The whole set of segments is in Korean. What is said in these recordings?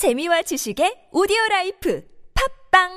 재미와 지식의 오디오 라이프 팝빵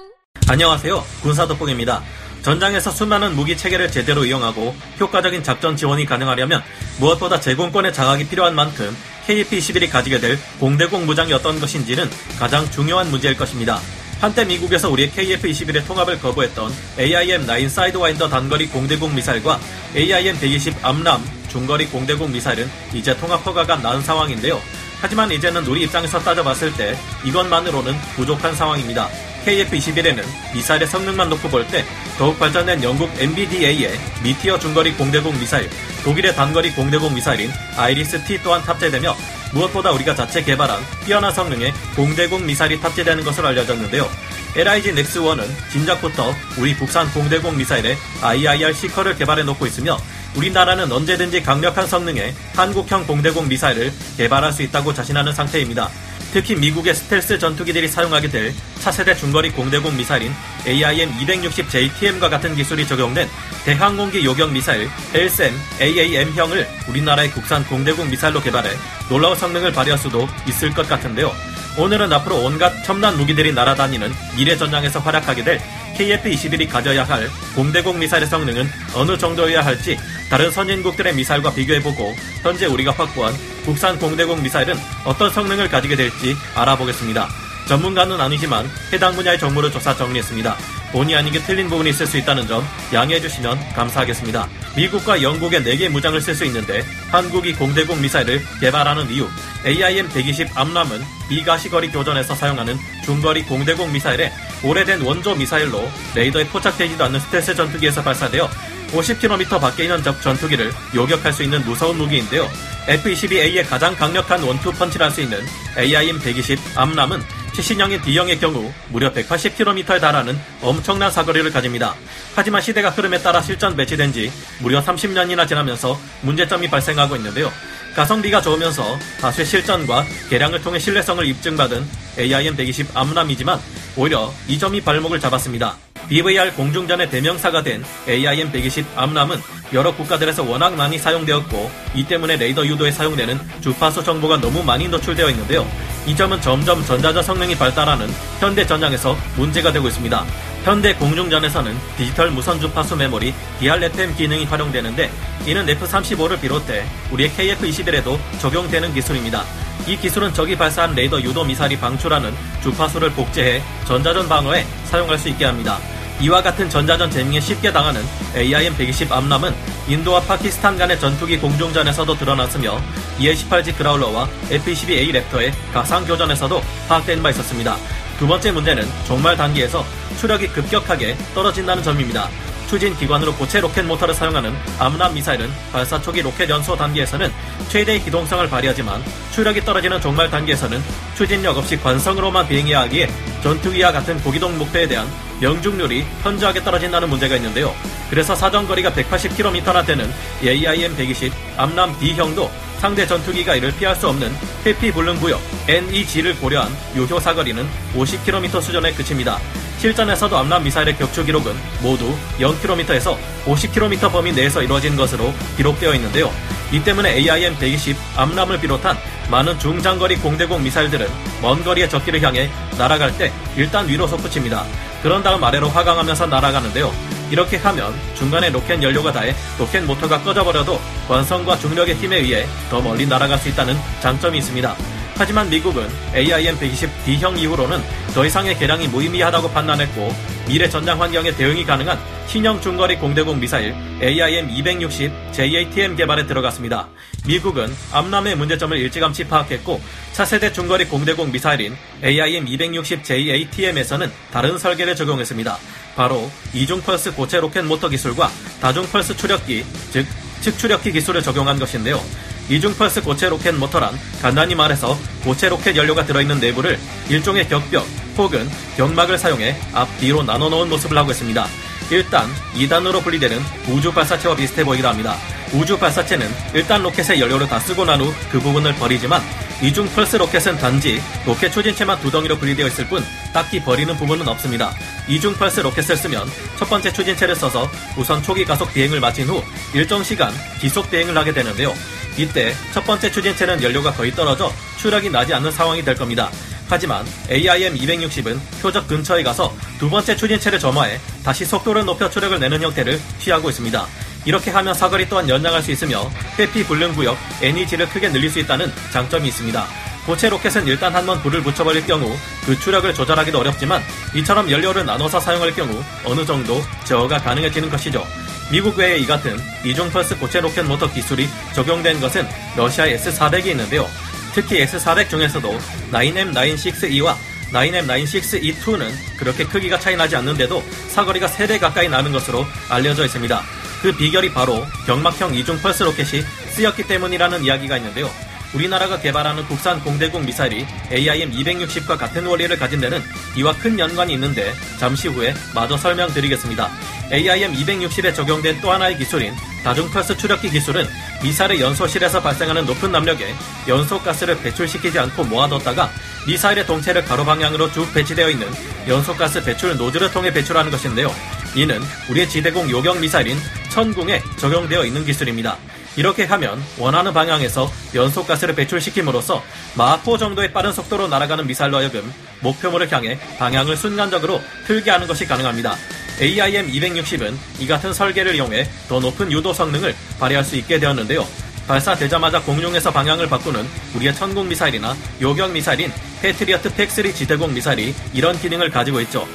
안녕하세요. 군사독봉입니다. 전장에서 수많은 무기 체계를 제대로 이용하고 효과적인 작전 지원이 가능하려면 무엇보다 제공권의 장악이 필요한 만큼 KF-21이 가지게 될 공대공 무장이 어떤 것인지는 가장 중요한 문제일 것입니다. 한때 미국에서 우리의 KF-21의 통합을 거부했던 AIM-9 사이드와인더 단거리 공대공 미사일과 AIM-120 암람 중거리 공대공 미사일은 이제 통합 허가가 난 상황인데요. 하지만 이제는 우리 입장에서 따져봤을 때 이것만으로는 부족한 상황입니다. KF-21에는 미사일의 성능만 놓고 볼 때 더욱 발전된 영국 MBDA의 미티어 중거리 공대공 미사일, 독일의 단거리 공대공 미사일인 아이리스-T 또한 탑재되며 무엇보다 우리가 자체 개발한 뛰어난 성능의 공대공 미사일이 탑재되는 것으로 알려졌는데요. LIG 넥스1은 진작부터 우리 국산 공대공 미사일의 IIR 시커를 개발해 놓고 있으며 우리나라는 언제든지 강력한 성능의 한국형 공대공 미사일을 개발할 수 있다고 자신하는 상태입니다. 특히 미국의 스텔스 전투기들이 사용하게 될 차세대 중거리 공대공 미사일인 AIM-260JTM과 같은 기술이 적용된 대항공기 요격 미사일 LSM AAM형을 우리나라의 국산 공대공 미사일로 개발해 놀라운 성능을 발휘할 수도 있을 것 같은데요. 오늘은 앞으로 온갖 첨단 무기들이 날아다니는 미래 전장에서 활약하게 될 KF-21이 가져야 할 공대공 미사일의 성능은 어느 정도여야 할지 다른 선진국들의 미사일과 비교해보고 현재 우리가 확보한 국산 공대공 미사일은 어떤 성능을 가지게 될지 알아보겠습니다. 전문가는 아니지만 해당 분야의 정보를 조사 정리했습니다. 본의 아니게 틀린 부분이 있을 수 있다는 점 양해해 주시면 감사하겠습니다. 미국과 영국의 4개 무장을 쓸 수 있는데 한국이 공대공 미사일을 개발하는 이유 AIM-120 암람은 비가시거리 교전에서 사용하는 중거리 공대공 미사일에 오래된 원조 미사일로 레이더에 포착되지도 않는 스텔스 전투기에서 발사되어 50km 밖에 있는 적 전투기를 요격할 수 있는 무서운 무기인데요. F-22A의 가장 강력한 원투 펀치를 할 수 있는 AIM-120 암람은 최신형인 D형의 경우 무려 180km에 달하는 엄청난 사거리를 가집니다. 하지만 시대가 흐름에 따라 실전 배치된 지 무려 30년이나 지나면서 문제점이 발생하고 있는데요. 가성비가 좋으면서 다수의 실전과 개량을 통해 신뢰성을 입증받은 AIM-120 암람이지만 오히려 이 점이 발목을 잡았습니다. BVR 공중전의 대명사가 된 AIM-120 암람은 여러 국가들에서 워낙 많이 사용되었고 이 때문에 레이더 유도에 사용되는 주파수 정보가 너무 많이 노출되어 있는데요. 이 점은 점점 전자전 성능이 발달하는 현대 전장에서 문제가 되고 있습니다. 현대 공중전에서는 디지털 무선 주파수 메모리 DRFM 기능이 활용되는데 이는 F-35를 비롯해 우리의 KF-21에도 적용되는 기술입니다. 이 기술은 적이 발사한 레이더 유도 미사일이 방출하는 주파수를 복제해 전자전 방어에 사용할 수 있게 합니다. 이와 같은 전자전 재밍에 쉽게 당하는 AIM-120 암람은 인도와 파키스탄 간의 전투기 공중전에서도 드러났으며 EA-18G 그라울러와 F-22A 랩터의 가상 교전에서도 파악된 바 있었습니다. 두 번째 문제는 종말 단계에서 추력이 급격하게 떨어진다는 점입니다. 추진 기관으로 고체 로켓 모터를 사용하는 암람 미사일은 발사 초기 로켓 연소 단계에서는 최대의 기동성을 발휘하지만 추력이 떨어지는 종말 단계에서는 추진력 없이 관성으로만 비행해야 하기에 전투기와 같은 고기동 목표에 대한 명중률이 현저하게 떨어진다는 문제가 있는데요. 그래서 사정거리가 180km나 되는 AIM-120 암람 D형도 상대 전투기가 이를 피할 수 없는 회피 불능 구역 NEZ를 고려한 유효 사거리는 50km 수준에 그칩니다. 실전에서도 암람 미사일의 격추 기록은 모두 0km에서 50km 범위 내에서 이루어진 것으로 기록되어 있는데요. 이 때문에 AIM-120 암람을 비롯한 많은 중장거리 공대공 미사일들은 먼 거리의 적기를 향해 날아갈 때 일단 위로 솟구칩니다. 그런 다음 아래로 활강하면서 날아가는데요. 이렇게 하면 중간에 로켓 연료가 다 타 로켓 모터가 꺼져버려도 관성과 중력의 힘에 의해 더 멀리 날아갈 수 있다는 장점이 있습니다. 하지만 미국은 AIM-120D형 이후로는 더 이상의 개량이 무의미하다고 판단했고 미래 전장 환경에 대응이 가능한 신형 중거리 공대공 미사일 AIM-260 JATM 개발에 들어갔습니다. 미국은 암남의 문제점을 일찌감치 파악했고 차세대 중거리 공대공 미사일인 AIM-260 JATM에서는 다른 설계를 적용했습니다. 바로 이중 펄스 고체 로켓 모터 기술과 다중 펄스 추력기, 즉 측추력기 기술을 적용한 것인데요. 이중 펄스 고체 로켓 모터란 간단히 말해서 고체 로켓 연료가 들어있는 내부를 일종의 격벽 혹은 경막을 사용해 앞 뒤로 나눠 놓은 모습을 하고 있습니다. 일단 2단으로 분리되는 우주 발사체와 비슷해 보이기도 합니다. 우주 발사체는 일단 로켓의 연료를 다 쓰고 난 후 그 부분을 버리지만 이중 펄스 로켓은 단지 로켓 추진체만 두 덩이로 분리되어 있을 뿐 딱히 버리는 부분은 없습니다. 이중 펄스 로켓을 쓰면 첫 번째 추진체를 써서 우선 초기 가속 비행을 마친 후 일정 시간 기속 비행을 하게 되는데요. 이때 첫 번째 추진체는 연료가 거의 떨어져 추락이 나지 않는 상황이 될 겁니다. 하지만 AIM-260은 표적 근처에 가서 두 번째 추진체를 점화해 다시 속도를 높여 추력을 내는 형태를 취하고 있습니다. 이렇게 하면 사거리 또한 연장할 수 있으며 회피 불능 구역 NEG를 크게 늘릴 수 있다는 장점이 있습니다. 고체 로켓은 일단 한 번 불을 붙여버릴 경우 그 추력을 조절하기도 어렵지만 이처럼 연료를 나눠서 사용할 경우 어느 정도 제어가 가능해지는 것이죠. 미국 외에 이 같은 이중 펄스 고체 로켓 모터 기술이 적용된 것은 러시아 S400이 있는데요. 특히 S400 중에서도 9M962와 9M962-2는 그렇게 크기가 차이 나지 않는데도 사거리가 3배 가까이 나는 것으로 알려져 있습니다. 그 비결이 바로 경막형 이중 펄스 로켓이 쓰였기 때문이라는 이야기가 있는데요. 우리나라가 개발하는 국산 공대공 미사일이 AIM-260과 같은 원리를 가진 데는 이와 큰 연관이 있는데 잠시 후에 마저 설명드리겠습니다. AIM-260에 적용된 또 하나의 기술인 다중펄스 추력기 기술은 미사일의 연소실에서 발생하는 높은 압력에 연소가스를 배출시키지 않고 모아뒀다가 미사일의 동체를 가로 방향으로 쭉 배치되어 있는 연소가스 배출 노즐을 통해 배출하는 것인데요. 이는 우리의 지대공 요격 미사일인 천궁에 적용되어 있는 기술입니다. 이렇게 하면 원하는 방향에서 연소가스를 배출시킴으로써 마포 정도의 빠른 속도로 날아가는 미사일로 하여금 목표물을 향해 방향을 순간적으로 틀게 하는 것이 가능합니다. AIM-260은 이 같은 설계를 이용해 더 높은 유도 성능을 발휘할 수 있게 되었는데요. 발사되자마자 공중에서 방향을 바꾸는 우리의 천궁 미사일이나 요격 미사일인 패트리어트 팩3 지대공 미사일이 이런 기능을 가지고 있죠.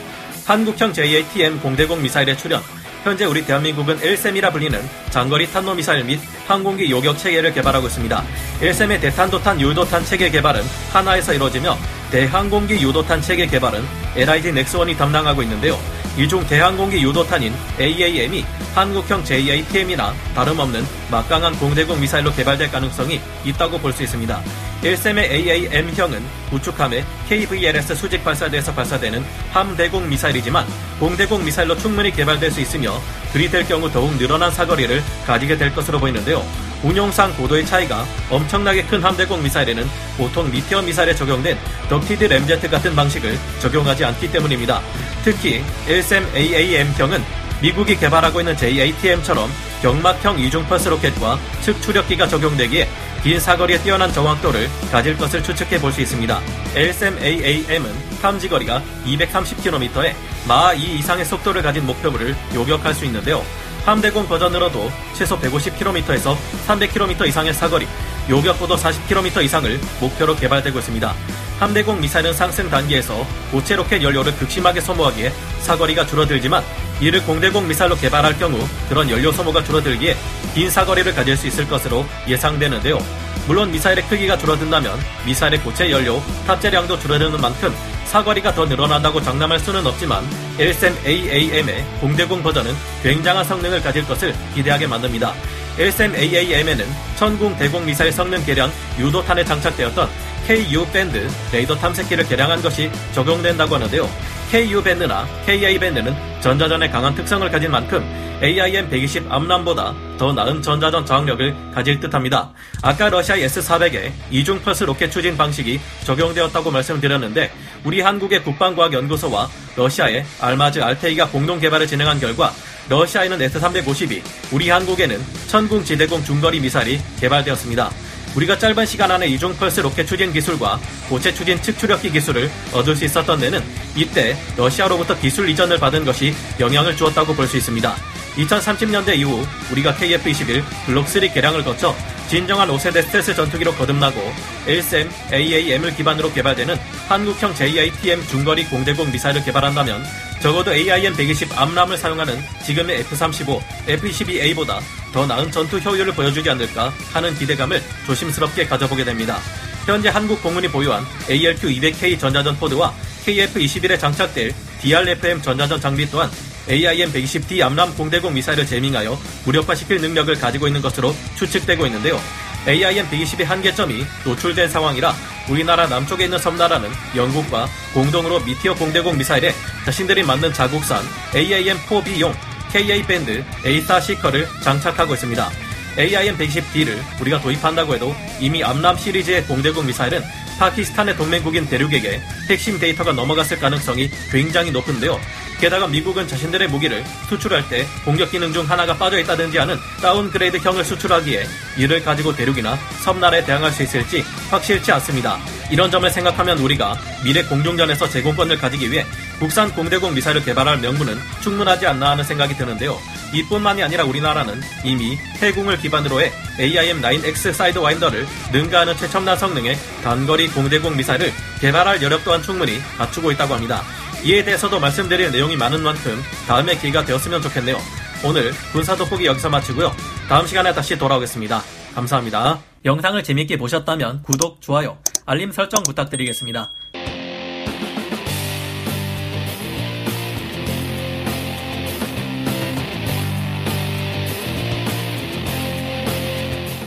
한국형 JATM 공대공 미사일의 출현, 현재 우리 대한민국은 1셈이라 불리는 장거리 탄도 미사일 및 항공기 요격 체계를 개발하고 있습니다. 1셈의 대탄도탄 유도탄 체계 개발은 하나에서 이루어지며 대항공기 유도탄 체계 개발은 LIG 넥스원이 담당하고 있는데요. 이중 대항공기 유도탄인 AAM이 한국형 JATM이나 다름없는 막강한 공대공 미사일로 개발될 가능성이 있다고 볼 수 있습니다. 1셈의 AAM형은 우측함에 KVLS 수직 발사대에서 발사되는 함대공 미사일이지만 공대공 미사일로 충분히 개발될 수 있으며 될 경우 더욱 늘어난 사거리를 가지게 될 것으로 보이는데요. 운용상 고도의 차이가 엄청나게 큰 함대공 미사일에는 보통 미티어 미사일에 적용된 ducted 램제트 같은 방식을 적용하지 않기 때문입니다. 특히 L-SAM AAM형은 미국이 개발하고 있는 JATM처럼 경막형 이중펄스 로켓과 측 추력기가 적용되기에 긴 사거리에 뛰어난 정확도를 가질 것을 추측해 볼 수 있습니다. LSMAAM은 탐지거리가 230km에 마하 2 이상의 속도를 가진 목표물을 요격할 수 있는데요. 함대공 버전으로도 최소 150km에서 300km 이상의 사거리, 요격고도 40km 이상을 목표로 개발되고 있습니다. 함대공 미사일은 상승 단계에서 고체 로켓 연료를 극심하게 소모하기에 사거리가 줄어들지만 이를 공대공 미사일로 개발할 경우 그런 연료 소모가 줄어들기에 긴 사거리를 가질 수 있을 것으로 예상되는데요. 물론 미사일의 크기가 줄어든다면 미사일의 고체 연료 탑재량도 줄어드는 만큼 사거리가 더 늘어난다고 장담할 수는 없지만 LSM AAM의 공대공 버전은 굉장한 성능을 가질 것을 기대하게 만듭니다. LSM AAM에는 천궁 대공 미사일 성능 개량 유도탄에 장착되었던 KU 밴드 레이더 탐색기를 개량한 것이 적용된다고 하는데요. KU 밴드나 KA 밴드는 전자전의 강한 특성을 가진 만큼 AIM-120 AMRAAM보다 더 나은 전자전 저항력을 가질 듯합니다. 아까 러시아 S-400에 이중 펄스 로켓 추진 방식이 적용되었다고 말씀드렸는데 우리 한국의 국방과학연구소와 러시아의 알마즈 알테이가 공동 개발을 진행한 결과 러시아에는 S-350이 우리 한국에는 천궁 지대공 중거리 미사일이 개발되었습니다. 우리가 짧은 시간 안에 이중 펄스 로켓 추진 기술과 고체 추진 측추력기 기술을 얻을 수 있었던 데는 이때 러시아로부터 기술 이전을 받은 것이 영향을 주었다고 볼 수 있습니다. 2030년대 이후 우리가 KF-21 블록3 개량을 거쳐 진정한 5세대 스텔스 전투기로 거듭나고 LSM, AAM을 기반으로 개발되는 한국형 JITM 중거리 공대공 미사일을 개발한다면 적어도 AIM-120 암람을 사용하는 지금의 F-35, F-22A보다 더 나은 전투 효율을 보여주지 않을까 하는 기대감을 조심스럽게 가져보게 됩니다. 현재 한국 공군이 보유한 ARQ-200K 전자전 포드와 KF-21에 장착될 DRFM 전자전 장비 또한 AIM-120D 암람 공대공 미사일을 재밍하여 무력화시킬 능력을 가지고 있는 것으로 추측되고 있는데요. AIM-120의 한계점이 노출된 상황이라 우리나라 남쪽에 있는 섬나라는 영국과 공동으로 미티어 공대공 미사일에 자신들이 만든 자국산 AIM-4B용 KA-밴드 A4 시커를 장착하고 있습니다. AIM-120D를 우리가 도입한다고 해도 이미 암람 시리즈의 공대공 미사일은 파키스탄의 동맹국인 대륙에게 핵심 데이터가 넘어갔을 가능성이 굉장히 높은데요. 게다가 미국은 자신들의 무기를 수출할 때 공격 기능 중 하나가 빠져 있다든지 하는 다운그레이드형을 수출하기에 이를 가지고 대륙이나 섬나라에 대항할 수 있을지 확실치 않습니다. 이런 점을 생각하면 우리가 미래 공중전에서 제공권을 가지기 위해 국산 공대공 미사일을 개발할 명분은 충분하지 않나 하는 생각이 드는데요. 이뿐만이 아니라 우리나라는 이미 해궁을 기반으로 해 AIM-9X Sidewinder를 능가하는 최첨단 성능의 단거리 공대공 미사일을 개발할 여력 또한 충분히 갖추고 있다고 합니다. 이에 대해서도 말씀드릴 내용이 많은 만큼 다음에 기회가 되었으면 좋겠네요. 오늘 군사 돋보기 여기서 마치고요. 다음 시간에 다시 돌아오겠습니다. 감사합니다. 영상을 재밌게 보셨다면 구독, 좋아요, 알림 설정 부탁드리겠습니다.